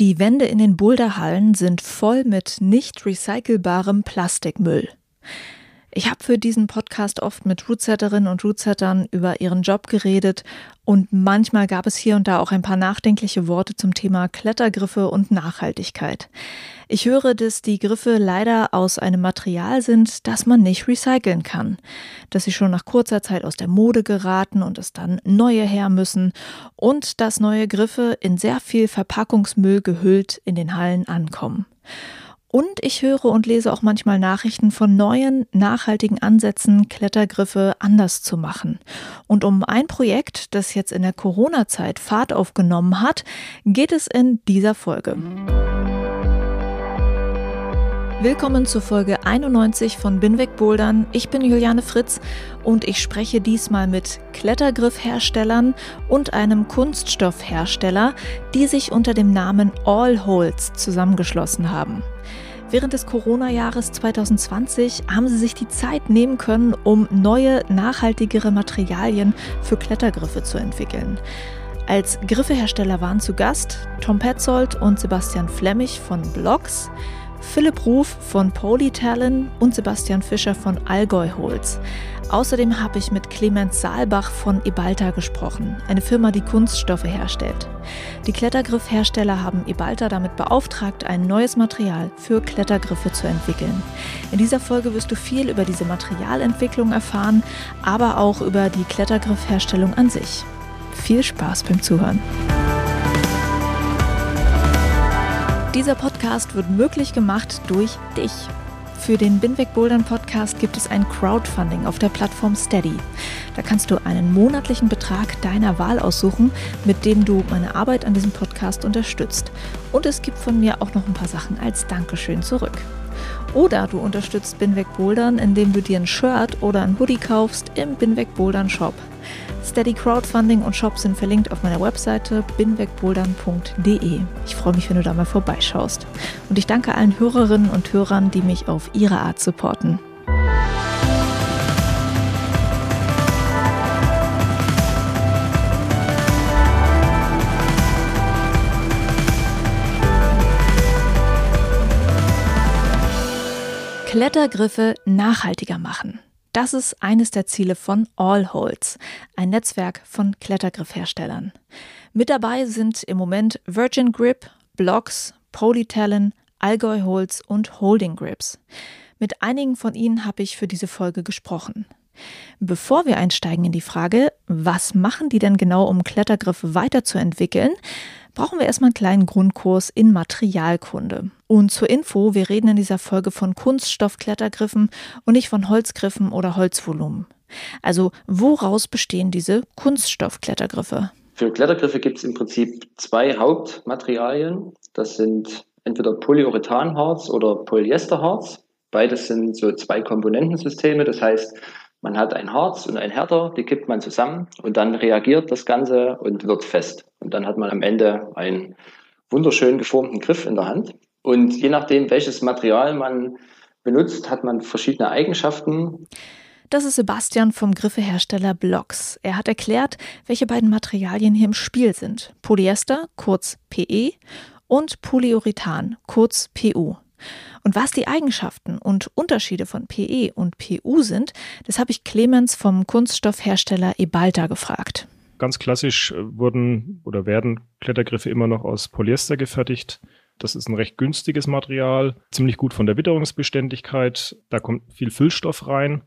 Die Wände in den Boulderhallen sind voll mit nicht recycelbarem Plastikmüll. Ich habe für diesen Podcast oft mit Rootsetterinnen und Rootsettern über ihren Job geredet und manchmal gab es hier und da auch ein paar nachdenkliche Worte zum Thema Klettergriffe und Nachhaltigkeit. Ich höre, dass die Griffe leider aus einem Material sind, das man nicht recyceln kann, dass sie schon nach kurzer Zeit aus der Mode geraten und es dann neue her müssen und dass neue Griffe in sehr viel Verpackungsmüll gehüllt in den Hallen ankommen. Und ich höre und lese auch manchmal Nachrichten von neuen, nachhaltigen Ansätzen, Klettergriffe anders zu machen. Und um ein Projekt, das jetzt in der Corona-Zeit Fahrt aufgenommen hat, geht es in dieser Folge. Willkommen zur Folge 91 von Binweg Bouldern. Ich bin Juliane Fritz und ich spreche diesmal mit Klettergriffherstellern und einem Kunststoffhersteller, die sich unter dem Namen All Holes zusammengeschlossen haben. Während des Corona-Jahres 2020 haben sie sich die Zeit nehmen können, um neue, nachhaltigere Materialien für Klettergriffe zu entwickeln. Als Griffehersteller waren zu Gast Tom Petzold und Sebastian Flemmig von Blocks. Philipp Ruf von Polytalon und Sebastian Fischer von Allgäu Holz. Außerdem habe ich mit Clemens Saalbach von Ebalta gesprochen, eine Firma, die Kunststoffe herstellt. Die Klettergriffhersteller haben Ebalta damit beauftragt, ein neues Material für Klettergriffe zu entwickeln. In dieser Folge wirst du viel über diese Materialentwicklung erfahren, aber auch über die Klettergriffherstellung an sich. Viel Spaß beim Zuhören. Dieser Podcast wird möglich gemacht durch dich. Für den Binweg Bouldern Podcast gibt es ein Crowdfunding auf der Plattform Steady. Da kannst du einen monatlichen Betrag deiner Wahl aussuchen, mit dem du meine Arbeit an diesem Podcast unterstützt. Und es gibt von mir auch noch ein paar Sachen als Dankeschön zurück. Oder du unterstützt Binweg Bouldern, indem du dir ein Shirt oder ein Hoodie kaufst im Binweg Bouldern Shop. Steady Crowdfunding und Shop sind verlinkt auf meiner Webseite binwegbouldern.de. Ich freue mich, wenn du da mal vorbeischaust. Und ich danke allen Hörerinnen und Hörern, die mich auf ihre Art supporten. Klettergriffe nachhaltiger machen. Das ist eines der Ziele von All Holds, ein Netzwerk von Klettergriffherstellern. Mit dabei sind im Moment Virgin Grip, Blocks, Polytalon, Allgäu Holds und Holding Grips. Mit einigen von ihnen habe ich für diese Folge gesprochen. Bevor wir einsteigen in die Frage, was machen die denn genau, um Klettergriffe weiterzuentwickeln, brauchen wir erstmal einen kleinen Grundkurs in Materialkunde. Und zur Info, wir reden in dieser Folge von Kunststoffklettergriffen und nicht von Holzgriffen oder Holzvolumen. Also woraus bestehen diese Kunststoffklettergriffe? Für Klettergriffe gibt es im Prinzip zwei Hauptmaterialien. Das sind entweder Polyurethanharz oder Polyesterharz. Beides sind so zwei Komponentensysteme. Das heißt, man hat ein Harz und ein Härter, die kippt man zusammen und dann reagiert das Ganze und wird fest. Und dann hat man am Ende einen wunderschön geformten Griff in der Hand. Und je nachdem, welches Material man benutzt, hat man verschiedene Eigenschaften. Das ist Sebastian vom Griffehersteller Blocks. Er hat erklärt, welche beiden Materialien hier im Spiel sind. Polyester, kurz PE, und Polyurethan, kurz PU. Und was die Eigenschaften und Unterschiede von PE und PU sind, das habe ich Clemens vom Kunststoffhersteller Ebalta gefragt. Ganz klassisch äh, wurden oder werden Klettergriffe immer noch aus Polyester gefertigt. Das ist ein recht günstiges Material, ziemlich gut von der Witterungsbeständigkeit. Da kommt viel Füllstoff rein.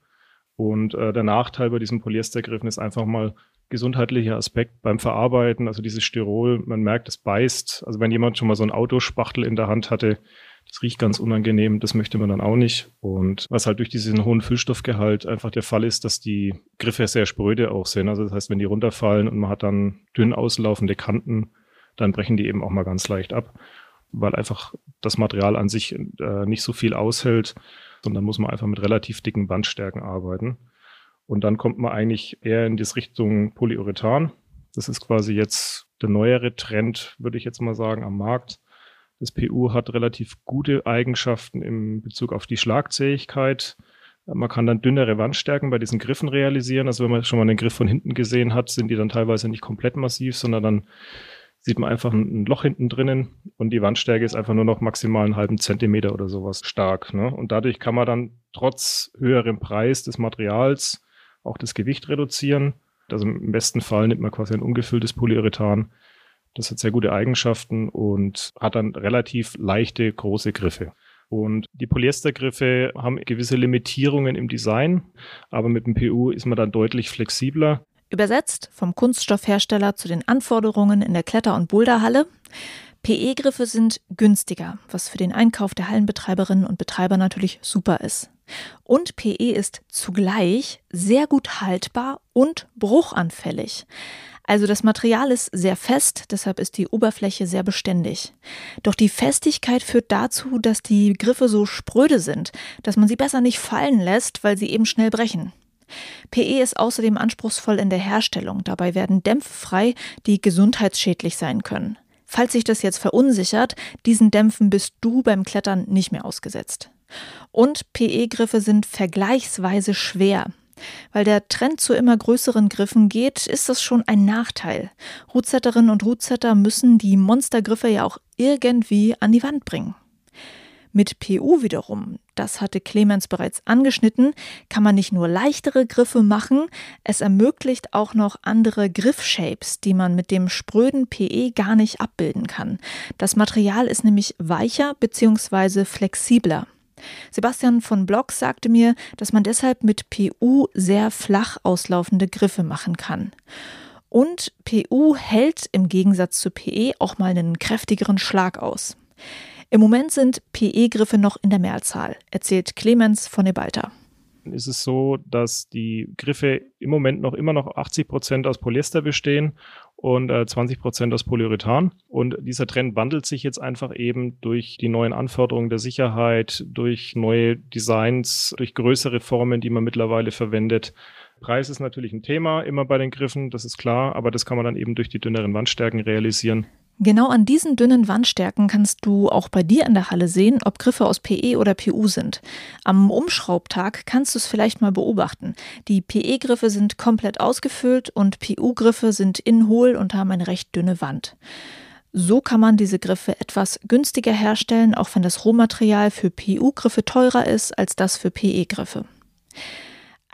Und äh, der Nachteil bei diesen Polyestergriffen ist einfach mal gesundheitlicher Aspekt beim Verarbeiten. Also dieses Styrol, man merkt, es beißt. Also wenn jemand schon mal so ein Autospachtel in der Hand hatte, das riecht ganz unangenehm, das möchte man dann auch nicht. Und was halt durch diesen hohen Füllstoffgehalt einfach der Fall ist, dass die Griffe sehr spröde auch sind. Also das heißt, wenn die runterfallen und man hat dann dünn auslaufende Kanten, dann brechen die eben auch mal ganz leicht ab. weil einfach das Material an sich äh, nicht so viel aushält, sondern muss man einfach mit relativ dicken Wandstärken arbeiten. Und dann kommt man eigentlich eher in die Richtung Polyurethan. Das ist quasi jetzt der neuere Trend, würde ich jetzt mal sagen, am Markt. Das PU hat relativ gute Eigenschaften im Bezug auf die Schlagzähigkeit. Man kann dann dünnere Wandstärken bei diesen Griffen realisieren. Also wenn man schon mal den Griff von hinten gesehen hat, sind die dann teilweise nicht komplett massiv, sondern dann sieht man einfach ein, Loch hinten drinnen und die Wandstärke ist einfach nur noch maximal einen halben Zentimeter oder sowas stark. Ne? Und dadurch kann man dann trotz höherem Preis des Materials auch das Gewicht reduzieren. Also im besten Fall nimmt man quasi ein ungefülltes Polyurethan. Das hat sehr gute Eigenschaften und hat dann relativ leichte, große Griffe. Und die Polyestergriffe haben gewisse Limitierungen im Design, aber mit dem PU ist man dann deutlich flexibler. Übersetzt vom Kunststoffhersteller zu den Anforderungen in der Kletter- und Boulderhalle. PE-Griffe sind günstiger, was für den Einkauf der Hallenbetreiberinnen und Betreiber natürlich super ist. Und PE ist zugleich sehr gut haltbar und bruchanfällig. Also das Material ist sehr fest, deshalb ist die Oberfläche sehr beständig. Doch die Festigkeit führt dazu, dass die Griffe so spröde sind, dass man sie besser nicht fallen lässt, weil sie eben schnell brechen. PE ist außerdem anspruchsvoll in der Herstellung. Dabei werden Dämpfe frei, die gesundheitsschädlich sein können. Falls sich das jetzt verunsichert, diesen Dämpfen bist du beim Klettern nicht mehr ausgesetzt. Und PE-Griffe sind vergleichsweise schwer. Weil der Trend zu immer größeren Griffen geht, ist das schon ein Nachteil. Rootsetterinnen und Rootsetter müssen die Monstergriffe ja auch irgendwie an die Wand bringen. Mit PU wiederum, das hatte Clemens bereits angeschnitten, kann man nicht nur leichtere Griffe machen, es ermöglicht auch noch andere Griffshapes, die man mit dem spröden PE gar nicht abbilden kann. Das Material ist nämlich weicher bzw. flexibler. Sebastian von Block sagte mir, dass man deshalb mit PU sehr flach auslaufende Griffe machen kann. Und PU hält im Gegensatz zu PE auch mal einen kräftigeren Schlag aus. Im Moment sind PE-Griffe noch in der Mehrzahl, erzählt Clemens von Ebalta ist es so, dass die Griffe im Moment noch immer noch 80 Prozent aus Polyester bestehen und äh, 20 Prozent aus Polyurethan. Und dieser Trend wandelt sich jetzt einfach eben durch die neuen Anforderungen der Sicherheit, durch neue Designs, durch größere Formen, die man mittlerweile verwendet. Preis ist natürlich ein Thema immer bei den Griffen, das ist klar, aber das kann man dann eben durch die dünneren Wandstärken realisieren. Genau an diesen dünnen Wandstärken kannst du auch bei dir in der Halle sehen, ob Griffe aus PE oder PU sind. Am Umschraubtag kannst du es vielleicht mal beobachten. Die PE-Griffe sind komplett ausgefüllt und PU-Griffe sind innen hohl und haben eine recht dünne Wand. So kann man diese Griffe etwas günstiger herstellen, auch wenn das Rohmaterial für PU-Griffe teurer ist als das für PE-Griffe.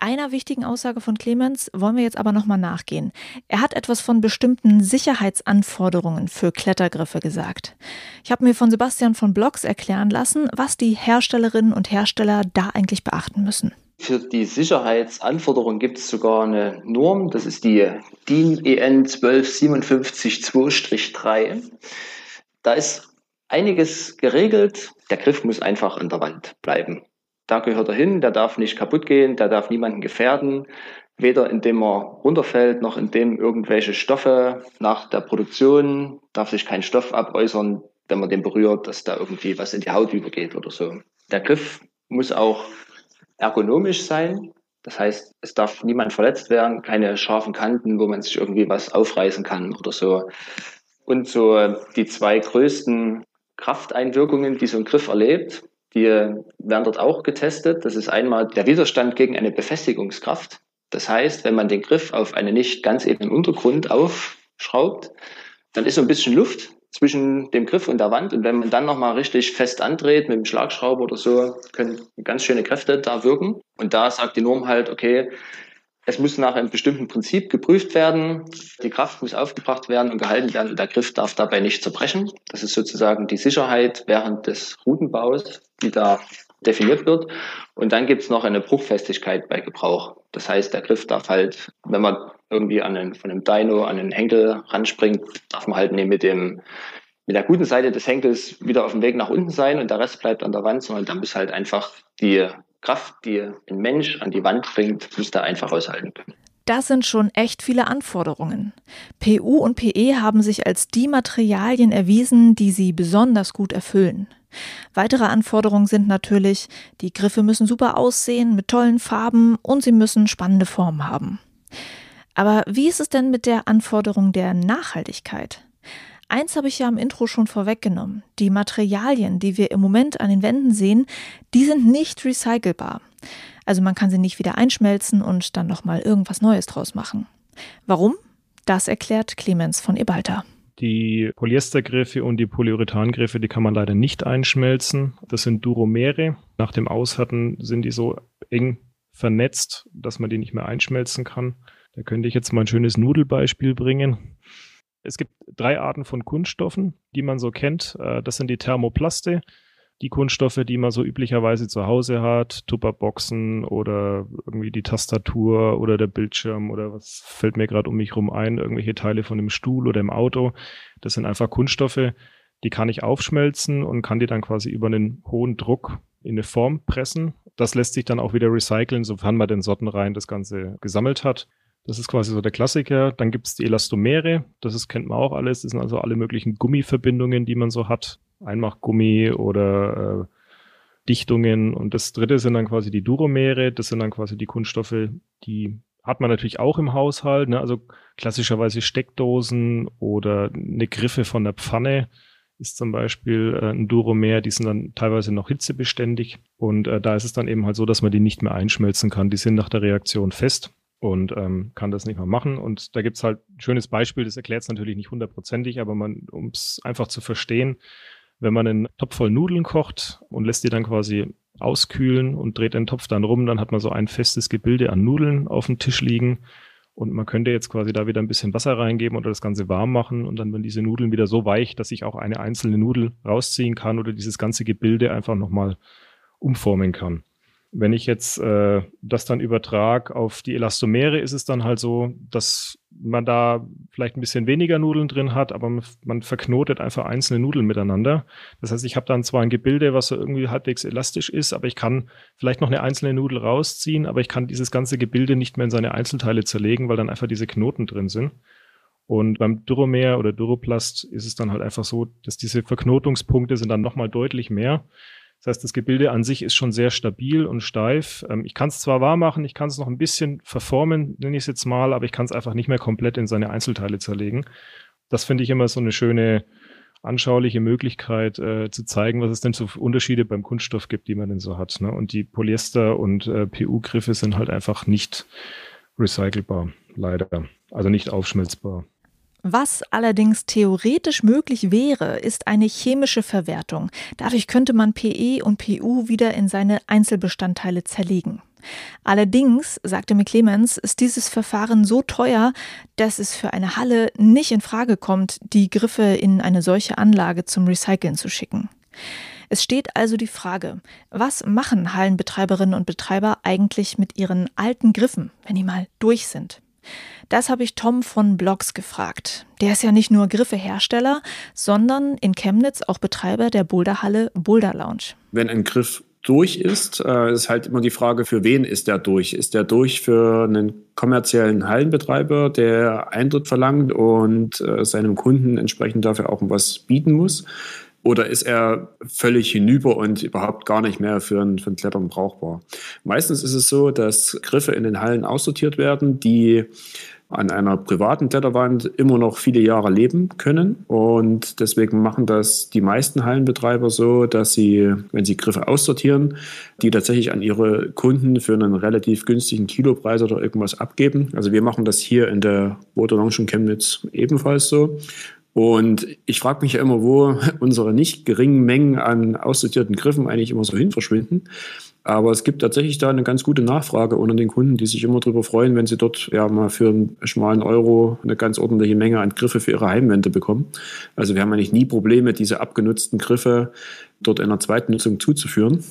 Einer wichtigen Aussage von Clemens wollen wir jetzt aber nochmal nachgehen. Er hat etwas von bestimmten Sicherheitsanforderungen für Klettergriffe gesagt. Ich habe mir von Sebastian von Blocks erklären lassen, was die Herstellerinnen und Hersteller da eigentlich beachten müssen. Für die Sicherheitsanforderungen gibt es sogar eine Norm, das ist die DIN EN 12572-3. Da ist einiges geregelt. Der Griff muss einfach an der Wand bleiben da gehört er hin, der darf nicht kaputt gehen, der darf niemanden gefährden, weder indem er runterfällt, noch indem irgendwelche Stoffe nach der Produktion, darf sich kein Stoff abäußern, wenn man den berührt, dass da irgendwie was in die Haut übergeht oder so. Der Griff muss auch ergonomisch sein. Das heißt, es darf niemand verletzt werden, keine scharfen Kanten, wo man sich irgendwie was aufreißen kann oder so. Und so die zwei größten Krafteinwirkungen, die so ein Griff erlebt, die werden dort auch getestet. Das ist einmal der Widerstand gegen eine Befestigungskraft. Das heißt, wenn man den Griff auf einen nicht ganz ebenen Untergrund aufschraubt, dann ist so ein bisschen Luft zwischen dem Griff und der Wand. Und wenn man dann nochmal richtig fest andreht mit dem Schlagschrauber oder so, können ganz schöne Kräfte da wirken. Und da sagt die Norm halt, okay, es muss nach einem bestimmten Prinzip geprüft werden. Die Kraft muss aufgebracht werden und gehalten werden. Der Griff darf dabei nicht zerbrechen. Das ist sozusagen die Sicherheit während des Routenbaus, die da definiert wird. Und dann gibt es noch eine Bruchfestigkeit bei Gebrauch. Das heißt, der Griff darf halt, wenn man irgendwie an einen, von einem Dino an einen Henkel ranspringt, darf man halt nicht mit dem mit der guten Seite des Henkels wieder auf dem Weg nach unten sein und der Rest bleibt an der Wand, sondern dann muss halt einfach die Kraft, die ein Mensch an die Wand bringt, muss da einfach aushalten können. Das sind schon echt viele Anforderungen. PU und PE haben sich als die Materialien erwiesen, die sie besonders gut erfüllen. Weitere Anforderungen sind natürlich, die Griffe müssen super aussehen, mit tollen Farben und sie müssen spannende Formen haben. Aber wie ist es denn mit der Anforderung der Nachhaltigkeit? Eins habe ich ja im Intro schon vorweggenommen. Die Materialien, die wir im Moment an den Wänden sehen, die sind nicht recycelbar. Also man kann sie nicht wieder einschmelzen und dann nochmal irgendwas Neues draus machen. Warum? Das erklärt Clemens von Ebalta. Die Polyestergriffe und die Polyurethangriffe, die kann man leider nicht einschmelzen. Das sind Duromere. Nach dem Aushärten sind die so eng vernetzt, dass man die nicht mehr einschmelzen kann. Da könnte ich jetzt mal ein schönes Nudelbeispiel bringen. Es gibt drei Arten von Kunststoffen, die man so kennt. Äh, das sind die Thermoplaste, die Kunststoffe, die man so üblicherweise zu Hause hat, Tupperboxen oder irgendwie die Tastatur oder der Bildschirm oder was fällt mir gerade um mich rum ein, irgendwelche Teile von dem Stuhl oder im Auto. Das sind einfach Kunststoffe, die kann ich aufschmelzen und kann die dann quasi über einen hohen Druck in eine Form pressen. Das lässt sich dann auch wieder recyceln, sofern man den Sortenreihen das Ganze gesammelt hat. Das ist quasi so der Klassiker. Dann gibt es die Elastomere. Das ist, kennt man auch alles. Das sind also alle möglichen Gummiverbindungen, die man so hat. Einmachgummi oder äh, Dichtungen. Und das dritte sind dann quasi die Duromere. Das sind dann quasi die Kunststoffe, die hat man natürlich auch im Haushalt. Ne? Also klassischerweise Steckdosen oder eine Griffe von der Pfanne ist zum Beispiel äh, ein Duromer, die sind dann teilweise noch hitzebeständig und äh, da ist es dann eben halt so, dass man die nicht mehr einschmelzen kann. Die sind nach der Reaktion fest und ähm, kann das nicht mehr machen. Und da gibt's halt ein schönes Beispiel, das erklärt es natürlich nicht hundertprozentig, aber um es einfach zu verstehen, wenn man einen Topf voll Nudeln kocht und lässt die dann quasi auskühlen und dreht den Topf dann rum, dann hat man so ein festes Gebilde an Nudeln auf dem Tisch liegen. Und man könnte jetzt quasi da wieder ein bisschen Wasser reingeben oder das Ganze warm machen und dann werden diese Nudeln wieder so weich, dass ich auch eine einzelne Nudel rausziehen kann oder dieses ganze Gebilde einfach nochmal umformen kann. Wenn ich jetzt äh, das dann übertrage auf die Elastomere, ist es dann halt so, dass man da vielleicht ein bisschen weniger Nudeln drin hat, aber man, verknotet einfach einzelne Nudeln miteinander. Das heißt, ich habe dann zwar ein Gebilde, was so irgendwie halbwegs elastisch ist, aber ich kann vielleicht noch eine einzelne Nudel rausziehen, aber ich kann dieses ganze Gebilde nicht mehr in seine Einzelteile zerlegen, weil dann einfach diese Knoten drin sind. Und beim Duromer oder Duroplast ist es dann halt einfach so, dass diese Verknotungspunkte sind dann nochmal deutlich mehr. Das heißt, das Gebilde an sich ist schon sehr stabil und steif. Ähm, ich kann es zwar warm machen, ich kann es noch ein bisschen verformen, nenne ich es jetzt mal, aber ich kann es einfach nicht mehr komplett in seine Einzelteile zerlegen. Das finde ich immer so eine schöne anschauliche Möglichkeit äh, zu zeigen, was es denn für Unterschiede beim Kunststoff gibt, die man denn so hat. Ne? Und die Polyester- und äh, PU-Griffe sind halt einfach nicht recycelbar, leider. Also nicht aufschmelzbar. Was allerdings theoretisch möglich wäre, ist eine chemische Verwertung. Dadurch könnte man PE und PU wieder in seine Einzelbestandteile zerlegen. Allerdings, sagte mir Clemens, ist dieses Verfahren so teuer, dass es für eine Halle nicht in Frage kommt, die Griffe in eine solche Anlage zum Recyceln zu schicken. Es steht also die Frage, was machen Hallenbetreiberinnen und Betreiber eigentlich mit ihren alten Griffen, wenn die mal durch sind? Das habe ich Tom von Blogs gefragt. Der ist ja nicht nur Griffehersteller, sondern in Chemnitz auch Betreiber der Boulderhalle Boulder Lounge. Wenn ein Griff durch ist, äh, ist halt immer die Frage, für wen ist der durch? Ist der durch für einen kommerziellen Hallenbetreiber, der Eintritt verlangt und äh, seinem Kunden entsprechend dafür auch was bieten muss? Oder ist er völlig hinüber und überhaupt gar nicht mehr für ein, für ein Klettern brauchbar? Meistens ist es so, dass Griffe in den Hallen aussortiert werden, die an einer privaten Kletterwand immer noch viele Jahre leben können. Und deswegen machen das die meisten Hallenbetreiber so, dass sie, wenn sie Griffe aussortieren, die tatsächlich an ihre Kunden für einen relativ günstigen Kilopreis oder irgendwas abgeben. Also wir machen das hier in der Water Lounge Chemnitz ebenfalls so. Und ich frage mich ja immer, wo unsere nicht geringen Mengen an aussortierten Griffen eigentlich immer so hin verschwinden. Aber es gibt tatsächlich da eine ganz gute Nachfrage unter den Kunden, die sich immer darüber freuen, wenn sie dort ja mal für einen schmalen Euro eine ganz ordentliche Menge an Griffe für ihre Heimwände bekommen. Also wir haben eigentlich nie Probleme, diese abgenutzten Griffe dort einer zweiten Nutzung zuzuführen.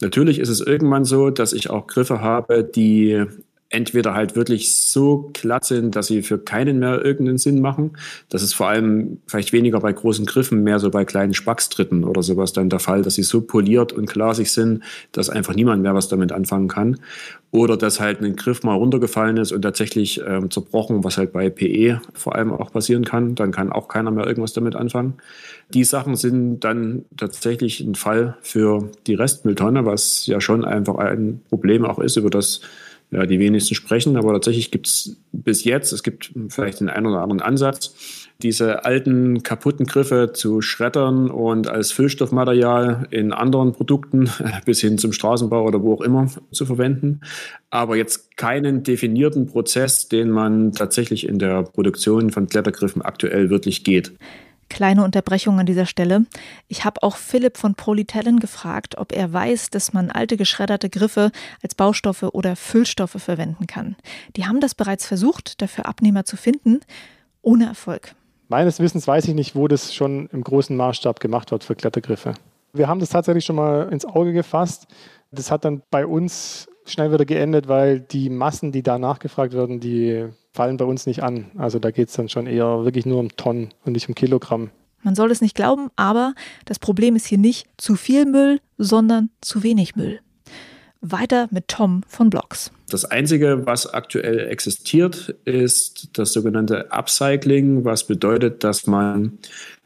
Natürlich ist es irgendwann so, dass ich auch Griffe habe, die entweder halt wirklich so glatt sind, dass sie für keinen mehr irgendeinen Sinn machen. Das ist vor allem vielleicht weniger bei großen Griffen, mehr so bei kleinen Spackstritten oder sowas dann der Fall, dass sie so poliert und glasig sind, dass einfach niemand mehr was damit anfangen kann. Oder dass halt ein Griff mal runtergefallen ist und tatsächlich ähm, zerbrochen, was halt bei PE vor allem auch passieren kann. Dann kann auch keiner mehr irgendwas damit anfangen. Die Sachen sind dann tatsächlich ein Fall für die Restmülltonne, was ja schon einfach ein Problem auch ist, über das ja, die wenigsten sprechen. Aber tatsächlich gibt es bis jetzt, es gibt vielleicht den einen oder anderen Ansatz, diese alten kaputten Griffe zu schreddern und als Füllstoffmaterial in anderen Produkten bis hin zum Straßenbau oder wo auch immer zu verwenden. Aber jetzt keinen definierten Prozess, den man tatsächlich in der Produktion von Klettergriffen aktuell wirklich geht. Kleine Unterbrechung an dieser Stelle. Ich habe auch Philipp von Polytellen gefragt, ob er weiß, dass man alte geschredderte Griffe als Baustoffe oder Füllstoffe verwenden kann. Die haben das bereits versucht, dafür Abnehmer zu finden, ohne Erfolg. Meines Wissens weiß ich nicht, wo das schon im großen Maßstab gemacht wird für Klettergriffe. Wir haben das tatsächlich schon mal ins Auge gefasst. Das hat dann bei uns schnell wieder geendet, weil die Massen, die da nachgefragt werden, die fallen bei uns nicht an. Also da geht es dann schon eher wirklich nur um Tonnen und nicht um Kilogramm. Man soll es nicht glauben, aber das Problem ist hier nicht zu viel Müll, sondern zu wenig Müll. Weiter mit Tom von Blogs. Das Einzige, was aktuell existiert, ist das sogenannte Upcycling, was bedeutet, dass man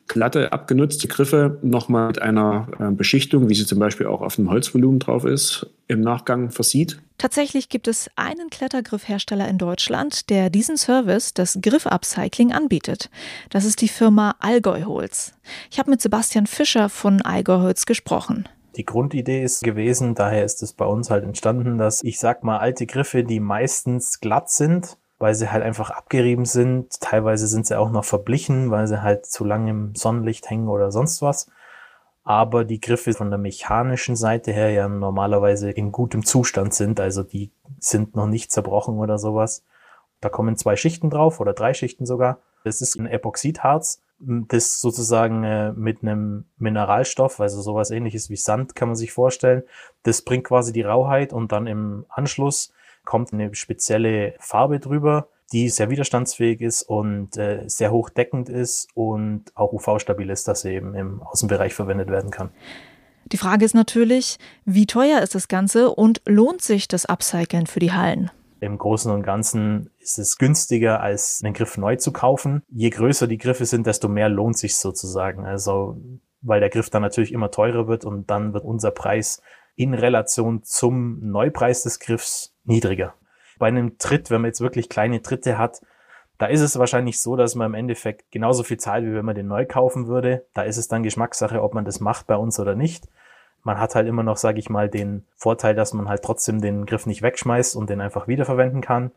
glatte, abgenutzte Griffe nochmal mit einer äh, Beschichtung, wie sie zum Beispiel auch auf dem Holzvolumen drauf ist, im Nachgang versieht. Tatsächlich gibt es einen Klettergriffhersteller in Deutschland, der diesen Service, das Griff-Upcycling, anbietet. Das ist die Firma Allgäu Holz. Ich habe mit Sebastian Fischer von Allgäu Holz gesprochen. Die Grundidee ist gewesen, daher ist es bei uns halt entstanden, dass ich sag mal alte Griffe, die meistens glatt sind, weil sie halt einfach abgerieben sind. Teilweise sind sie auch noch verblichen, weil sie halt zu lange im Sonnenlicht hängen oder sonst was. Aber die Griffe von der mechanischen Seite her ja normalerweise in gutem Zustand sind, also die sind noch nicht zerbrochen oder sowas. Da kommen zwei Schichten drauf oder drei Schichten sogar. Das ist ein Epoxidharz, das sozusagen äh, mit einem Mineralstoff, also sowas ähnliches wie Sand kann man sich vorstellen. Das bringt quasi die Rauheit und dann im Anschluss kommt eine spezielle Farbe drüber, die sehr widerstandsfähig ist und äh, sehr hochdeckend ist und auch UV-stabil ist, dass sie eben im Außenbereich verwendet werden kann. Die Frage ist natürlich, wie teuer ist das Ganze und lohnt sich das Upcyclen für die Hallen? Im Großen und Ganzen ist es günstiger, als einen Griff neu zu kaufen. Je größer die Griffe sind, desto mehr lohnt sich sozusagen. Also, weil der Griff dann natürlich immer teurer wird und dann wird unser Preis in Relation zum Neupreis des Griffs niedriger. Bei einem Tritt, wenn man jetzt wirklich kleine Tritte hat, da ist es wahrscheinlich so, dass man im Endeffekt genauso viel zahlt, wie wenn man den neu kaufen würde. Da ist es dann Geschmackssache, ob man das macht bei uns oder nicht. Man hat halt immer noch, sage ich mal, den Vorteil, dass man halt trotzdem den Griff nicht wegschmeißt und den einfach wiederverwenden kann.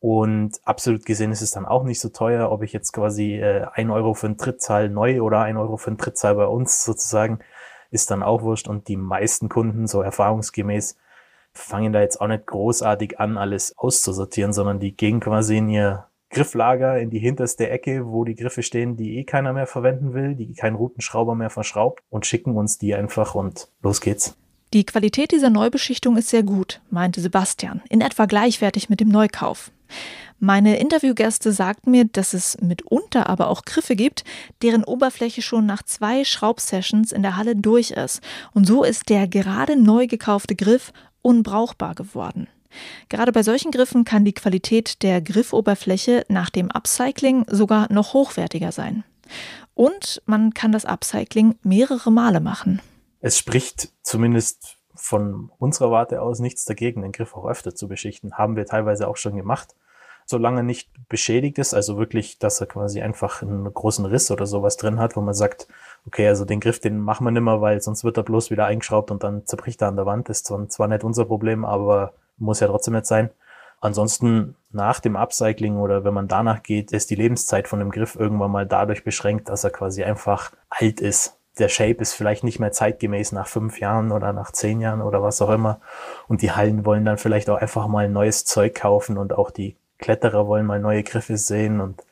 Und absolut gesehen ist es dann auch nicht so teuer, ob ich jetzt quasi äh, ein Euro für einen Tritt zahle neu oder ein Euro für einen Tritt zahle bei uns sozusagen, ist dann auch wurscht. Und die meisten Kunden, so erfahrungsgemäß, fangen da jetzt auch nicht großartig an, alles auszusortieren, sondern die gehen quasi in ihr Grifflager in die hinterste Ecke, wo die Griffe stehen, die eh keiner mehr verwenden will, die kein Routenschrauber mehr verschraubt und schicken uns die einfach und los geht's. Die Qualität dieser Neubeschichtung ist sehr gut, meinte Sebastian, in etwa gleichwertig mit dem Neukauf. Meine Interviewgäste sagten mir, dass es mitunter aber auch Griffe gibt, deren Oberfläche schon nach zwei Schraubsessions in der Halle durch ist. Und so ist der gerade neu gekaufte Griff unbrauchbar geworden. Gerade bei solchen Griffen kann die Qualität der Griffoberfläche nach dem Upcycling sogar noch hochwertiger sein. Und man kann das Upcycling mehrere Male machen. Es spricht zumindest von unserer Warte aus nichts dagegen, den Griff auch öfter zu beschichten. Haben wir teilweise auch schon gemacht. Solange nicht beschädigt ist, also wirklich, dass er quasi einfach einen großen Riss oder sowas drin hat, wo man sagt, okay, also den Griff, den machen wir nicht mehr, weil sonst wird er bloß wieder eingeschraubt und dann zerbricht er an der Wand. Ist zwar nicht unser Problem, aber muss ja trotzdem nicht sein. Ansonsten nach dem Upcycling oder wenn man danach geht, ist die Lebenszeit von dem Griff irgendwann mal dadurch beschränkt, dass er quasi einfach alt ist. Der Shape ist vielleicht nicht mehr zeitgemäß nach fünf Jahren oder nach zehn Jahren oder was auch immer. Und die Hallen wollen dann vielleicht auch einfach mal neues Zeug kaufen und auch die Kletterer wollen mal neue Griffe sehen und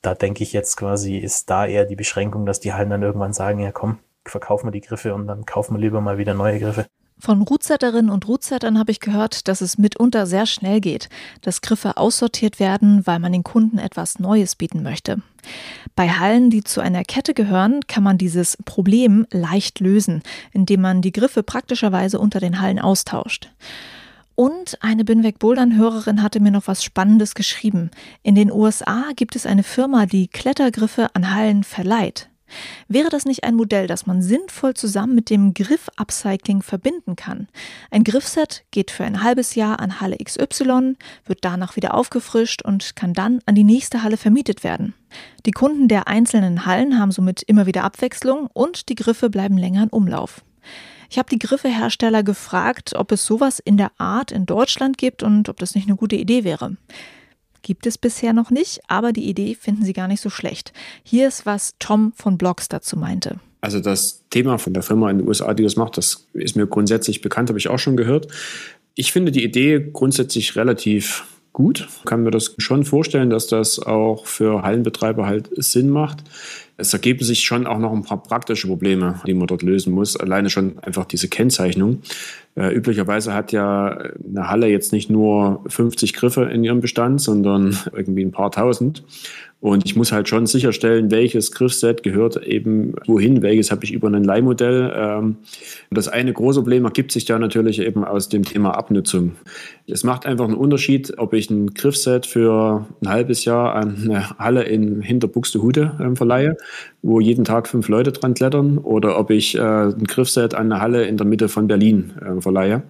da denke ich jetzt quasi, ist da eher die Beschränkung, dass die Hallen dann irgendwann sagen, ja komm, verkaufen wir die Griffe und dann kaufen wir lieber mal wieder neue Griffe. Von Rootsetterinnen und Rootsettern habe ich gehört, dass es mitunter sehr schnell geht, dass Griffe aussortiert werden, weil man den Kunden etwas Neues bieten möchte. Bei Hallen, die zu einer Kette gehören, kann man dieses Problem leicht lösen, indem man die Griffe praktischerweise unter den Hallen austauscht. Und eine Binweg Bouldern Hörerin hatte mir noch was Spannendes geschrieben. In den USA gibt es eine Firma, die Klettergriffe an Hallen verleiht. Wäre das nicht ein Modell, das man sinnvoll zusammen mit dem Griff-Upcycling verbinden kann? Ein Griffset geht für ein halbes Jahr an Halle XY, wird danach wieder aufgefrischt und kann dann an die nächste Halle vermietet werden. Die Kunden der einzelnen Hallen haben somit immer wieder Abwechslung und die Griffe bleiben länger in Umlauf. Ich habe die Griffehersteller gefragt, ob es sowas in der Art in Deutschland gibt und ob das nicht eine gute Idee wäre. Gibt es bisher noch nicht, aber die Idee finden sie gar nicht so schlecht. Hier ist, was Tom von Blogs dazu meinte. Also das Thema von der Firma in den USA, die das macht, das ist mir grundsätzlich bekannt, habe ich auch schon gehört. Ich finde die Idee grundsätzlich relativ gut. Kann mir das schon vorstellen, dass das auch für Hallenbetreiber halt Sinn macht. Es ergeben sich schon auch noch ein paar praktische Probleme, die man dort lösen muss. Alleine schon einfach diese Kennzeichnung. Äh, üblicherweise hat ja eine Halle jetzt nicht nur 50 Griffe in ihrem Bestand, sondern irgendwie ein paar tausend. Und ich muss halt schon sicherstellen, welches Griffset gehört eben wohin, welches habe ich über ein Leihmodell. Ähm, das eine große Problem ergibt sich da natürlich eben aus dem Thema Abnutzung. Es macht einfach einen Unterschied, ob ich ein Griffset für ein halbes Jahr an eine Halle in Hinterbuxtehude ähm, verleihe, wo jeden Tag fünf Leute dran klettern, oder ob ich äh, ein Griffset an eine Halle in der Mitte von Berlin äh, verleihe.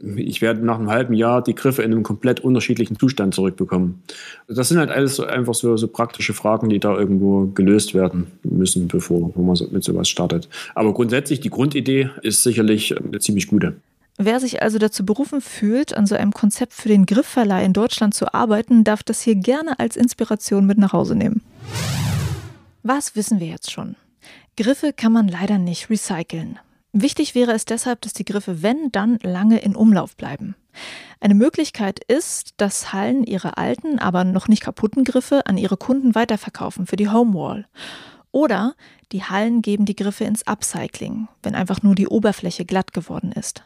Ich werde nach einem halben Jahr die Griffe in einem komplett unterschiedlichen Zustand zurückbekommen. Das sind halt alles einfach so, so praktische Fragen, die da irgendwo gelöst werden müssen, bevor man mit sowas startet. Aber grundsätzlich, die Grundidee ist sicherlich eine ziemlich gute. Wer sich also dazu berufen fühlt, an so einem Konzept für den Griffverleih in Deutschland zu arbeiten, darf das hier gerne als Inspiration mit nach Hause nehmen. Was wissen wir jetzt schon? Griffe kann man leider nicht recyceln. Wichtig wäre es deshalb, dass die Griffe, wenn, dann lange in Umlauf bleiben. Eine Möglichkeit ist, dass Hallen ihre alten, aber noch nicht kaputten Griffe an ihre Kunden weiterverkaufen für die Homewall. Oder die Hallen geben die Griffe ins Upcycling, wenn einfach nur die Oberfläche glatt geworden ist.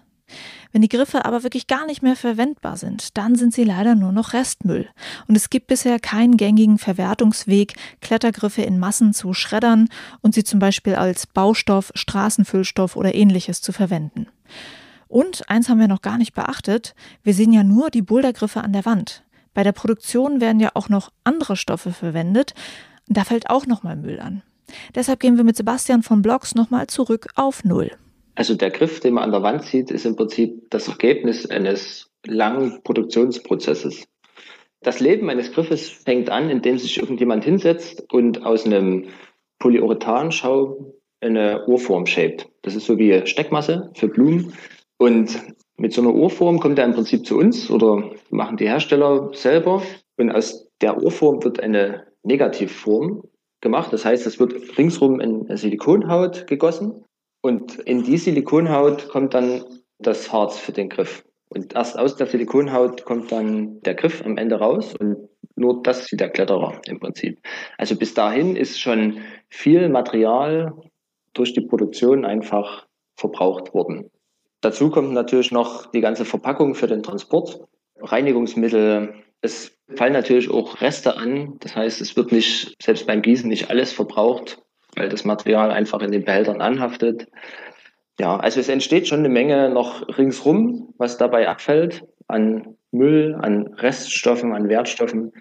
Wenn die Griffe aber wirklich gar nicht mehr verwendbar sind, dann sind sie leider nur noch Restmüll. Und es gibt bisher keinen gängigen Verwertungsweg, Klettergriffe in Massen zu schreddern und sie zum Beispiel als Baustoff, Straßenfüllstoff oder ähnliches zu verwenden. Und eins haben wir noch gar nicht beachtet, wir sehen ja nur die Bouldergriffe an der Wand. Bei der Produktion werden ja auch noch andere Stoffe verwendet. Da fällt auch nochmal Müll an. Deshalb gehen wir mit Sebastian von Blogs nochmal zurück auf Null. Also der Griff, den man an der Wand sieht, ist im Prinzip das Ergebnis eines langen Produktionsprozesses. Das Leben eines Griffes fängt an, indem sich irgendjemand hinsetzt und aus einem Polyurethanschaum eine Urform shaped. Das ist so wie Steckmasse für Blumen. Und mit so einer Urform kommt er im Prinzip zu uns oder machen die Hersteller selber. Und aus der Urform wird eine Negativform gemacht. Das heißt, es wird ringsrum in Silikonhaut gegossen und in die Silikonhaut kommt dann das Harz für den Griff. Und erst aus der Silikonhaut kommt dann der Griff am Ende raus und nur das sieht der Kletterer im Prinzip. Also bis dahin ist schon viel Material durch die Produktion einfach verbraucht worden. Dazu kommt natürlich noch die ganze Verpackung für den Transport, Reinigungsmittel. Es fallen natürlich auch Reste an. Das heißt, es wird nicht, selbst beim Gießen nicht alles verbraucht weil das Material einfach in den Behältern anhaftet. Ja, also es entsteht schon eine Menge noch ringsrum, was dabei abfällt an Müll, an Reststoffen, an Wertstoffen,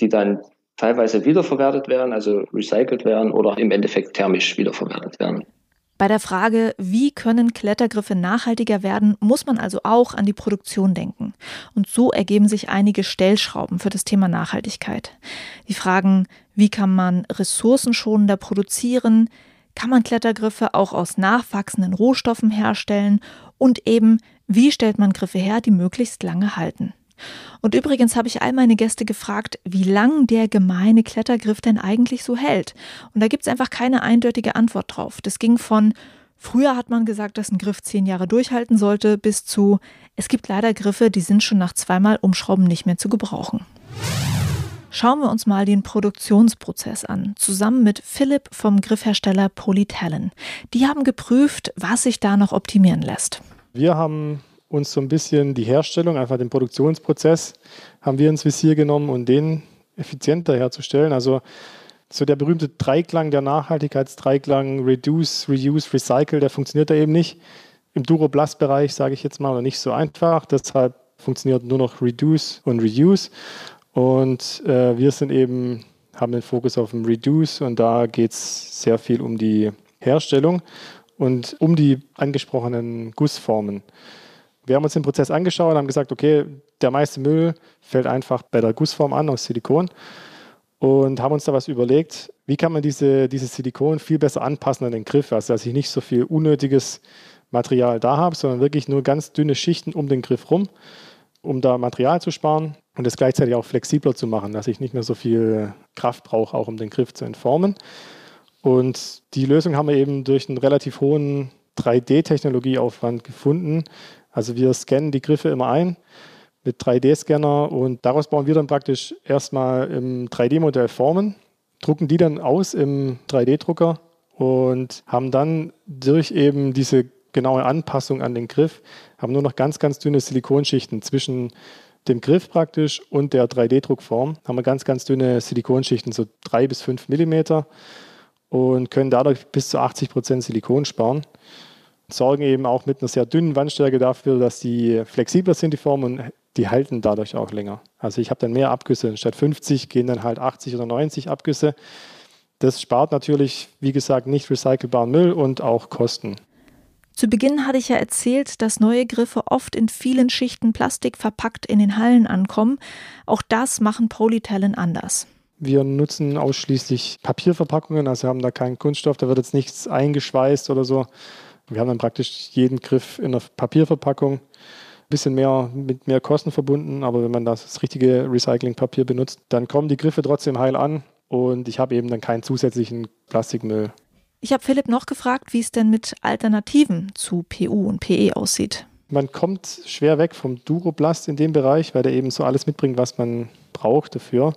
die dann teilweise wiederverwertet werden, also recycelt werden oder im Endeffekt thermisch wiederverwertet werden. Bei der Frage, wie können Klettergriffe nachhaltiger werden, muss man also auch an die Produktion denken. Und so ergeben sich einige Stellschrauben für das Thema Nachhaltigkeit. Die Fragen, wie kann man ressourcenschonender produzieren, kann man Klettergriffe auch aus nachwachsenden Rohstoffen herstellen und eben, wie stellt man Griffe her, die möglichst lange halten. Und übrigens habe ich all meine Gäste gefragt, wie lang der gemeine Klettergriff denn eigentlich so hält. Und da gibt es einfach keine eindeutige Antwort drauf. Das ging von Früher hat man gesagt, dass ein Griff zehn Jahre durchhalten sollte, bis zu es gibt leider Griffe, die sind schon nach zweimal Umschrauben nicht mehr zu gebrauchen. Schauen wir uns mal den Produktionsprozess an, zusammen mit Philipp vom Griffhersteller Polytalon. Die haben geprüft, was sich da noch optimieren lässt. Wir haben uns so ein bisschen die Herstellung, einfach den Produktionsprozess, haben wir ins Visier genommen und den effizienter herzustellen. Also so der berühmte Dreiklang, der Nachhaltigkeitsdreiklang, Reduce, Reuse, Recycle, der funktioniert da eben nicht. Im Duroblast-Bereich sage ich jetzt mal, oder nicht so einfach. Deshalb funktioniert nur noch Reduce und Reuse. Und äh, wir sind eben, haben den Fokus auf dem Reduce und da geht es sehr viel um die Herstellung und um die angesprochenen Gussformen. Wir haben uns den Prozess angeschaut und haben gesagt, okay, der meiste Müll fällt einfach bei der Gussform an aus Silikon und haben uns da was überlegt, wie kann man diese, dieses Silikon viel besser anpassen an den Griff, also dass ich nicht so viel unnötiges Material da habe, sondern wirklich nur ganz dünne Schichten um den Griff rum, um da Material zu sparen und es gleichzeitig auch flexibler zu machen, dass ich nicht mehr so viel Kraft brauche, auch um den Griff zu entformen. Und die Lösung haben wir eben durch einen relativ hohen 3D-Technologieaufwand gefunden. Also wir scannen die Griffe immer ein mit 3D-Scanner und daraus bauen wir dann praktisch erstmal im 3D-Modell Formen, drucken die dann aus im 3D-Drucker und haben dann durch eben diese genaue Anpassung an den Griff, haben nur noch ganz, ganz dünne Silikonschichten zwischen dem Griff praktisch und der 3D-Druckform. Haben wir ganz, ganz dünne Silikonschichten, so drei bis fünf Millimeter und können dadurch bis zu 80 Prozent Silikon sparen. Sorgen eben auch mit einer sehr dünnen Wandstärke dafür, dass die flexibler sind, die Formen, und die halten dadurch auch länger. Also ich habe dann mehr Abgüsse. Statt 50 gehen dann halt 80 oder 90 Abgüsse. Das spart natürlich, wie gesagt, nicht recycelbaren Müll und auch Kosten. Zu Beginn hatte ich ja erzählt, dass neue Griffe oft in vielen Schichten Plastik verpackt in den Hallen ankommen. Auch das machen Polytalent anders. Wir nutzen ausschließlich Papierverpackungen, also haben da keinen Kunststoff, da wird jetzt nichts eingeschweißt oder so. Wir haben dann praktisch jeden Griff in einer Papierverpackung bisschen mehr mit mehr Kosten verbunden, aber wenn man das, das richtige Recyclingpapier benutzt, dann kommen die Griffe trotzdem heil an und ich habe eben dann keinen zusätzlichen Plastikmüll. Ich habe Philipp noch gefragt, wie es denn mit Alternativen zu PU und PE aussieht. Man kommt schwer weg vom Duroplast in dem Bereich, weil der eben so alles mitbringt, was man braucht dafür.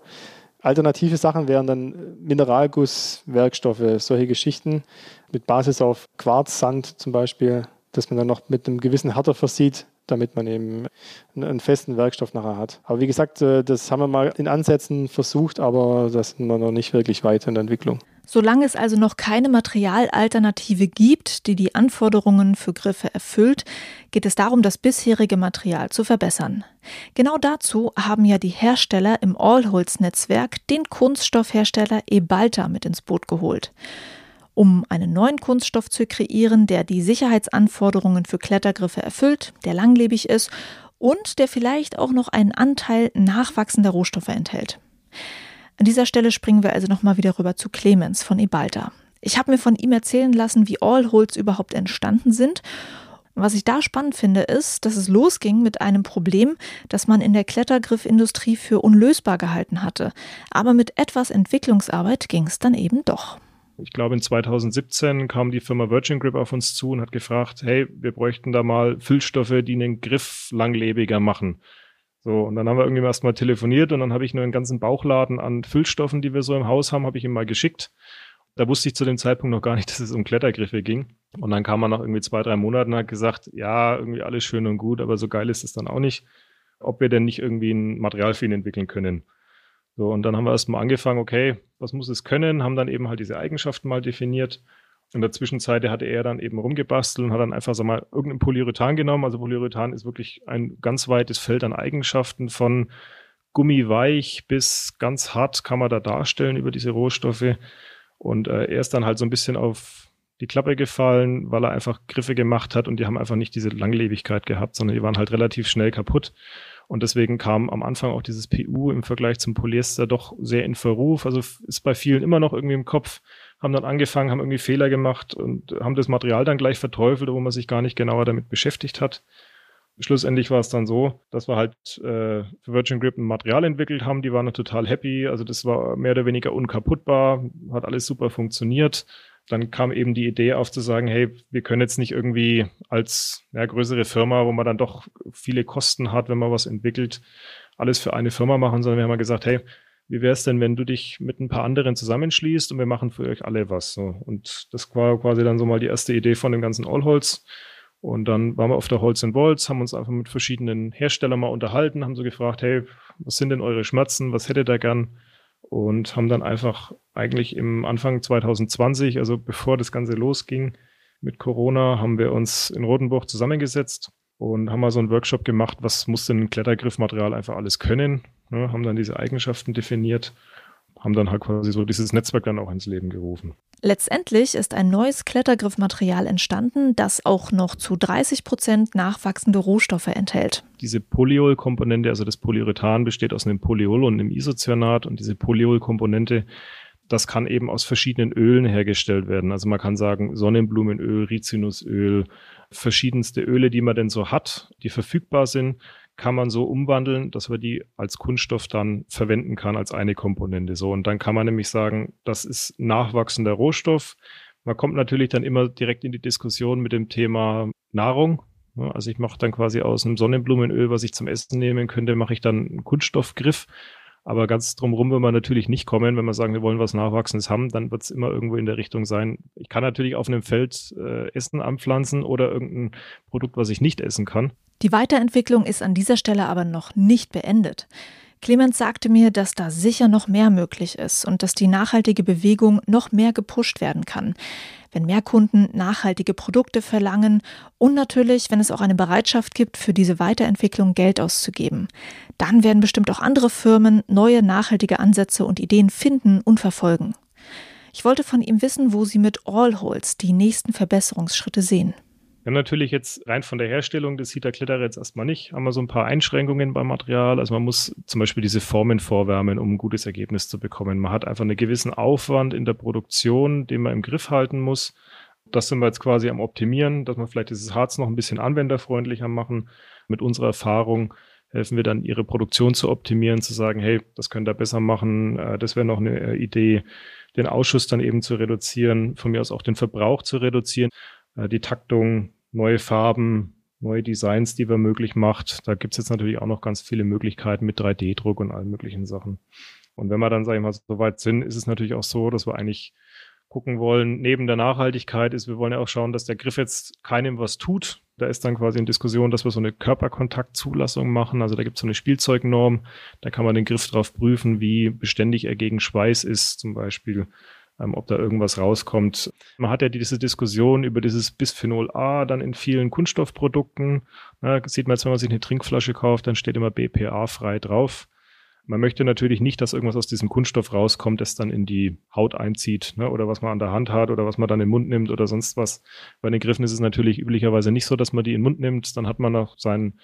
Alternative Sachen wären dann Mineralgusswerkstoffe, solche Geschichten mit Basis auf Quarzsand zum Beispiel, dass man dann noch mit einem gewissen Härter versieht, damit man eben einen festen Werkstoff nachher hat. Aber wie gesagt, äh, das haben wir mal in Ansätzen versucht, aber das sind wir noch nicht wirklich weit in der Entwicklung. Solange es also noch keine Materialalternative gibt, die die Anforderungen für Griffe erfüllt, geht es darum, das bisherige Material zu verbessern. Genau dazu haben ja die Hersteller im Allholz-Netzwerk den Kunststoffhersteller Ebalta mit ins Boot geholt um einen neuen Kunststoff zu kreieren, der die Sicherheitsanforderungen für Klettergriffe erfüllt, der langlebig ist und der vielleicht auch noch einen Anteil nachwachsender Rohstoffe enthält. An dieser Stelle springen wir also nochmal wieder rüber zu Clemens von Ebalta. Ich habe mir von ihm erzählen lassen, wie Allholz überhaupt entstanden sind. Was ich da spannend finde, ist, dass es losging mit einem Problem, das man in der Klettergriffindustrie für unlösbar gehalten hatte. Aber mit etwas Entwicklungsarbeit ging es dann eben doch ich glaube, in 2017 kam die Firma Virgin Grip auf uns zu und hat gefragt, hey, wir bräuchten da mal Füllstoffe, die einen Griff langlebiger machen. So, und dann haben wir irgendwie erstmal telefoniert und dann habe ich nur einen ganzen Bauchladen an Füllstoffen, die wir so im Haus haben, habe ich ihm mal geschickt. Da wusste ich zu dem Zeitpunkt noch gar nicht, dass es um Klettergriffe ging. Und dann kam er nach irgendwie zwei, drei Monaten und hat gesagt, ja, irgendwie alles schön und gut, aber so geil ist es dann auch nicht, ob wir denn nicht irgendwie ein Material für ihn entwickeln können. So, und dann haben wir erstmal angefangen, okay, was muss es können, haben dann eben halt diese Eigenschaften mal definiert. In der Zwischenzeit hatte er dann eben rumgebastelt und hat dann einfach, sag mal, irgendein Polyurethan genommen. Also Polyurethan ist wirklich ein ganz weites Feld an Eigenschaften von gummiweich bis ganz hart kann man da darstellen über diese Rohstoffe. Und äh, er ist dann halt so ein bisschen auf die Klappe gefallen, weil er einfach Griffe gemacht hat und die haben einfach nicht diese Langlebigkeit gehabt, sondern die waren halt relativ schnell kaputt. Und deswegen kam am Anfang auch dieses PU im Vergleich zum Polyester doch sehr in Verruf. Also ist bei vielen immer noch irgendwie im Kopf, haben dann angefangen, haben irgendwie Fehler gemacht und haben das Material dann gleich verteufelt, wo man sich gar nicht genauer damit beschäftigt hat. Schlussendlich war es dann so, dass wir halt äh, für Virgin Grip ein Material entwickelt haben, die waren total happy. Also das war mehr oder weniger unkaputtbar, hat alles super funktioniert dann kam eben die Idee auf zu sagen, hey, wir können jetzt nicht irgendwie als ja, größere Firma, wo man dann doch viele Kosten hat, wenn man was entwickelt, alles für eine Firma machen, sondern wir haben mal gesagt, hey, wie wäre es denn, wenn du dich mit ein paar anderen zusammenschließt und wir machen für euch alle was? So. Und das war quasi dann so mal die erste Idee von dem ganzen Allholz. Und dann waren wir auf der Holz Walls, haben uns einfach mit verschiedenen Herstellern mal unterhalten, haben so gefragt, hey, was sind denn eure Schmerzen, was hättet ihr gern? Und haben dann einfach eigentlich im Anfang 2020, also bevor das Ganze losging mit Corona, haben wir uns in Rotenburg zusammengesetzt und haben mal so einen Workshop gemacht, was muss denn ein Klettergriffmaterial einfach alles können, ne, haben dann diese Eigenschaften definiert haben dann halt quasi so dieses Netzwerk dann auch ins Leben gerufen. Letztendlich ist ein neues Klettergriffmaterial entstanden, das auch noch zu 30 Prozent nachwachsende Rohstoffe enthält. Diese Polyol-Komponente, also das Polyurethan besteht aus einem Polyol und einem Isocyanat und diese Polyol-Komponente, das kann eben aus verschiedenen Ölen hergestellt werden. Also man kann sagen Sonnenblumenöl, Rizinusöl, verschiedenste Öle, die man denn so hat, die verfügbar sind, kann man so umwandeln, dass man die als Kunststoff dann verwenden kann als eine Komponente. So und dann kann man nämlich sagen, das ist nachwachsender Rohstoff. Man kommt natürlich dann immer direkt in die Diskussion mit dem Thema Nahrung. Also ich mache dann quasi aus einem Sonnenblumenöl, was ich zum Essen nehmen könnte, mache ich dann einen Kunststoffgriff. Aber ganz drumherum will man natürlich nicht kommen, wenn wir sagen, wir wollen was Nachwachsendes haben, dann wird es immer irgendwo in der Richtung sein. Ich kann natürlich auf einem Feld äh, Essen anpflanzen oder irgendein Produkt, was ich nicht essen kann. Die Weiterentwicklung ist an dieser Stelle aber noch nicht beendet. Clemens sagte mir, dass da sicher noch mehr möglich ist und dass die nachhaltige Bewegung noch mehr gepusht werden kann, wenn mehr Kunden nachhaltige Produkte verlangen und natürlich, wenn es auch eine Bereitschaft gibt, für diese Weiterentwicklung Geld auszugeben. Dann werden bestimmt auch andere Firmen neue nachhaltige Ansätze und Ideen finden und verfolgen. Ich wollte von ihm wissen, wo sie mit Allholz die nächsten Verbesserungsschritte sehen. Haben natürlich jetzt rein von der Herstellung des Heater Kletterer jetzt erstmal nicht, haben wir so ein paar Einschränkungen beim Material. Also man muss zum Beispiel diese Formen vorwärmen, um ein gutes Ergebnis zu bekommen. Man hat einfach einen gewissen Aufwand in der Produktion, den man im Griff halten muss. Das sind wir jetzt quasi am Optimieren, dass wir vielleicht dieses Harz noch ein bisschen anwenderfreundlicher machen. Mit unserer Erfahrung helfen wir dann, ihre Produktion zu optimieren, zu sagen, hey, das könnt ihr besser machen, äh, das wäre noch eine äh, Idee, den Ausschuss dann eben zu reduzieren, von mir aus auch den Verbrauch zu reduzieren. Äh, die Taktung, neue Farben, neue Designs, die wir möglich macht. Da gibt es jetzt natürlich auch noch ganz viele Möglichkeiten mit 3D-Druck und allen möglichen Sachen. Und wenn wir dann, sage ich mal, so weit sind, ist es natürlich auch so, dass wir eigentlich gucken wollen, neben der Nachhaltigkeit ist, wir wollen ja auch schauen, dass der Griff jetzt keinem was tut. Da ist dann quasi in Diskussion, dass wir so eine Körperkontaktzulassung machen. Also da gibt es so eine Spielzeugnorm, da kann man den Griff drauf prüfen, wie beständig er gegen Schweiß ist, zum Beispiel ob da irgendwas rauskommt. Man hat ja diese Diskussion über dieses Bisphenol A dann in vielen Kunststoffprodukten. Na, sieht man jetzt, wenn man sich eine Trinkflasche kauft, dann steht immer BPA frei drauf. Man möchte natürlich nicht, dass irgendwas aus diesem Kunststoff rauskommt, das dann in die Haut einzieht, ne? oder was man an der Hand hat oder was man dann im Mund nimmt oder sonst was. Bei den Griffen ist es natürlich üblicherweise nicht so, dass man die in den Mund nimmt. Dann hat man noch seinen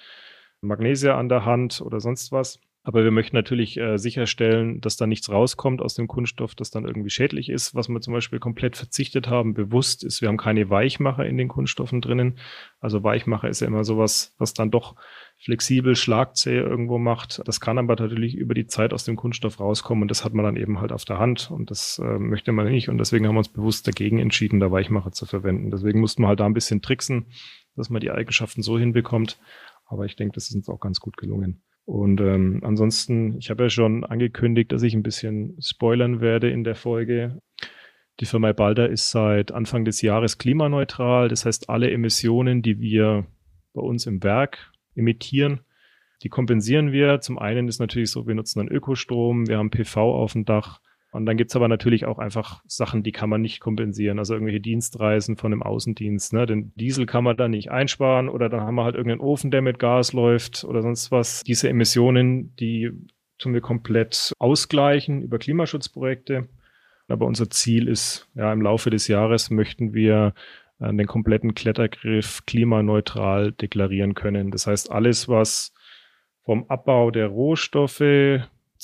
Magnesia an der Hand oder sonst was. Aber wir möchten natürlich äh, sicherstellen, dass da nichts rauskommt aus dem Kunststoff, das dann irgendwie schädlich ist. Was wir zum Beispiel komplett verzichtet haben, bewusst ist, wir haben keine Weichmacher in den Kunststoffen drinnen. Also Weichmacher ist ja immer sowas, was dann doch flexibel, schlagzäh irgendwo macht. Das kann aber natürlich über die Zeit aus dem Kunststoff rauskommen und das hat man dann eben halt auf der Hand und das äh, möchte man nicht und deswegen haben wir uns bewusst dagegen entschieden, da Weichmacher zu verwenden. Deswegen mussten wir halt da ein bisschen tricksen, dass man die Eigenschaften so hinbekommt. Aber ich denke, das ist uns auch ganz gut gelungen. Und ähm, ansonsten, ich habe ja schon angekündigt, dass ich ein bisschen spoilern werde in der Folge. Die Firma Balder ist seit Anfang des Jahres klimaneutral. Das heißt, alle Emissionen, die wir bei uns im Werk emittieren, die kompensieren wir. Zum einen ist natürlich so, wir nutzen dann Ökostrom, wir haben PV auf dem Dach, und dann gibt's aber natürlich auch einfach Sachen, die kann man nicht kompensieren. Also irgendwelche Dienstreisen von einem Außendienst. Ne? Den Diesel kann man da nicht einsparen oder dann haben wir halt irgendeinen Ofen, der mit Gas läuft oder sonst was. Diese Emissionen, die tun wir komplett ausgleichen über Klimaschutzprojekte. Aber unser Ziel ist, ja, im Laufe des Jahres möchten wir äh, den kompletten Klettergriff klimaneutral deklarieren können. Das heißt, alles, was vom Abbau der Rohstoffe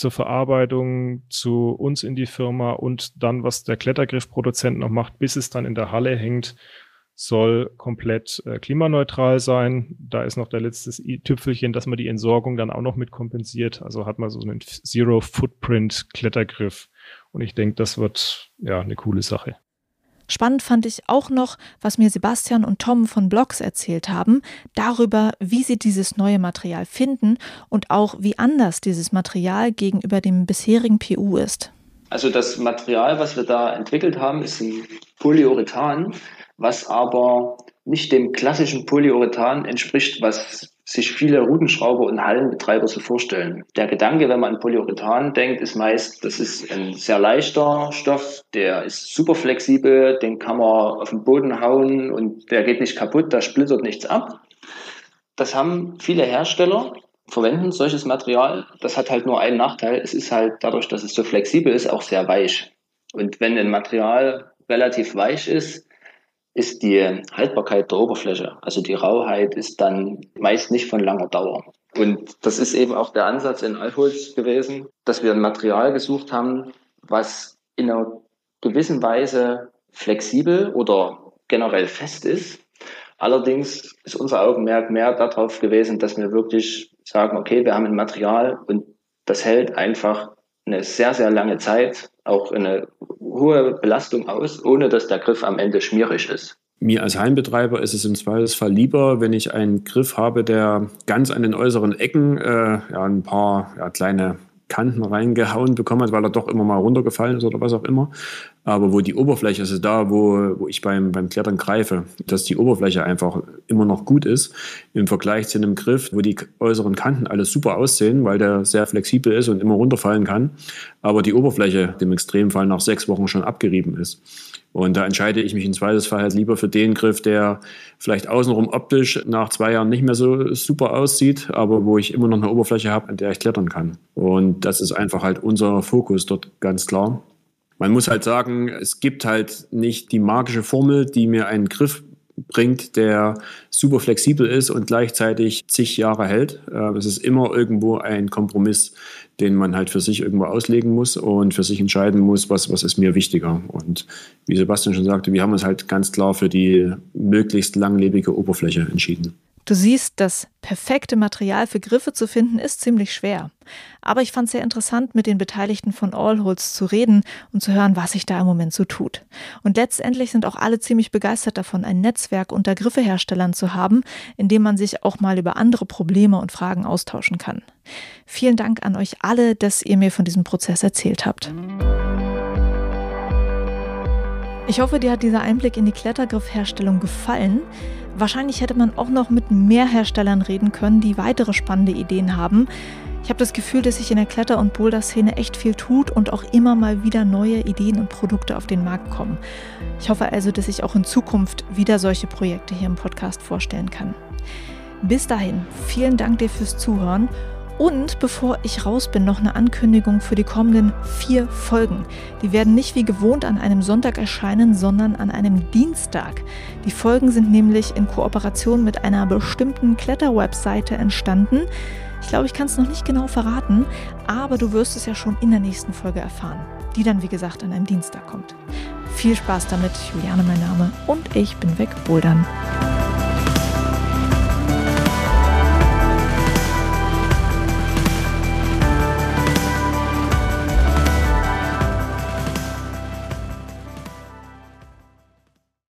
zur Verarbeitung zu uns in die Firma und dann, was der Klettergriffproduzent noch macht, bis es dann in der Halle hängt, soll komplett äh, klimaneutral sein. Da ist noch der letzte Tüpfelchen, dass man die Entsorgung dann auch noch mit kompensiert. Also hat man so einen Zero Footprint Klettergriff. Und ich denke, das wird ja eine coole Sache. Spannend fand ich auch noch, was mir Sebastian und Tom von Blogs erzählt haben, darüber, wie sie dieses neue Material finden und auch wie anders dieses Material gegenüber dem bisherigen PU ist. Also das Material, was wir da entwickelt haben, ist ein Polyurethan, was aber nicht dem klassischen Polyurethan entspricht, was sich viele Routenschrauber und Hallenbetreiber so vorstellen. Der Gedanke, wenn man an Polyurethan denkt, ist meist, das ist ein sehr leichter Stoff, der ist super flexibel, den kann man auf den Boden hauen und der geht nicht kaputt, da splittert nichts ab. Das haben viele Hersteller, verwenden solches Material. Das hat halt nur einen Nachteil, es ist halt dadurch, dass es so flexibel ist, auch sehr weich. Und wenn ein Material relativ weich ist, ist die Haltbarkeit der Oberfläche, also die Rauheit, ist dann meist nicht von langer Dauer. Und das ist eben auch der Ansatz in Alholz gewesen, dass wir ein Material gesucht haben, was in einer gewissen Weise flexibel oder generell fest ist. Allerdings ist unser Augenmerk mehr darauf gewesen, dass wir wirklich sagen, okay, wir haben ein Material und das hält einfach eine sehr, sehr lange Zeit auch eine hohe Belastung aus, ohne dass der Griff am Ende schmierig ist. Mir als Heimbetreiber ist es im Zweifelsfall lieber, wenn ich einen Griff habe, der ganz an den äußeren Ecken äh, ja, ein paar ja, kleine Kanten reingehauen bekommen hat, weil er doch immer mal runtergefallen ist oder was auch immer. Aber wo die Oberfläche, also da, wo, wo ich beim, beim Klettern greife, dass die Oberfläche einfach immer noch gut ist im Vergleich zu einem Griff, wo die äußeren Kanten alles super aussehen, weil der sehr flexibel ist und immer runterfallen kann, aber die Oberfläche im Extremfall nach sechs Wochen schon abgerieben ist. Und da entscheide ich mich in Zweifelsfall halt lieber für den Griff, der vielleicht außenrum optisch nach zwei Jahren nicht mehr so super aussieht, aber wo ich immer noch eine Oberfläche habe, an der ich klettern kann. Und das ist einfach halt unser Fokus dort ganz klar. Man muss halt sagen, es gibt halt nicht die magische Formel, die mir einen Griff bringt, der super flexibel ist und gleichzeitig zig Jahre hält. Äh, es ist immer irgendwo ein Kompromiss, den man halt für sich irgendwo auslegen muss und für sich entscheiden muss, was, was ist mir wichtiger. Und wie Sebastian schon sagte, wir haben uns halt ganz klar für die möglichst langlebige Oberfläche entschieden. Du siehst, das perfekte Material für Griffe zu finden ist ziemlich schwer. Aber ich fand es sehr interessant, mit den Beteiligten von Allholz zu reden und zu hören, was sich da im Moment so tut. Und letztendlich sind auch alle ziemlich begeistert davon, ein Netzwerk unter Griffeherstellern zu haben, in dem man sich auch mal über andere Probleme und Fragen austauschen kann. Vielen Dank an euch alle, dass ihr mir von diesem Prozess erzählt habt. Ich hoffe, dir hat dieser Einblick in die Klettergriffherstellung gefallen. Wahrscheinlich hätte man auch noch mit mehr Herstellern reden können, die weitere spannende Ideen haben. Ich habe das Gefühl, dass sich in der Kletter- und Boulder-Szene echt viel tut und auch immer mal wieder neue Ideen und Produkte auf den Markt kommen. Ich hoffe also, dass ich auch in Zukunft wieder solche Projekte hier im Podcast vorstellen kann. Bis dahin, vielen Dank dir fürs Zuhören und bevor ich raus bin, noch eine Ankündigung für die kommenden vier Folgen. Die werden nicht wie gewohnt an einem Sonntag erscheinen, sondern an einem Dienstag. Die Folgen sind nämlich in Kooperation mit einer bestimmten Kletterwebseite entstanden. Ich glaube, ich kann es noch nicht genau verraten, aber du wirst es ja schon in der nächsten Folge erfahren, die dann wie gesagt an einem Dienstag kommt. Viel Spaß damit, Juliane mein Name und ich bin weg, Bouldern.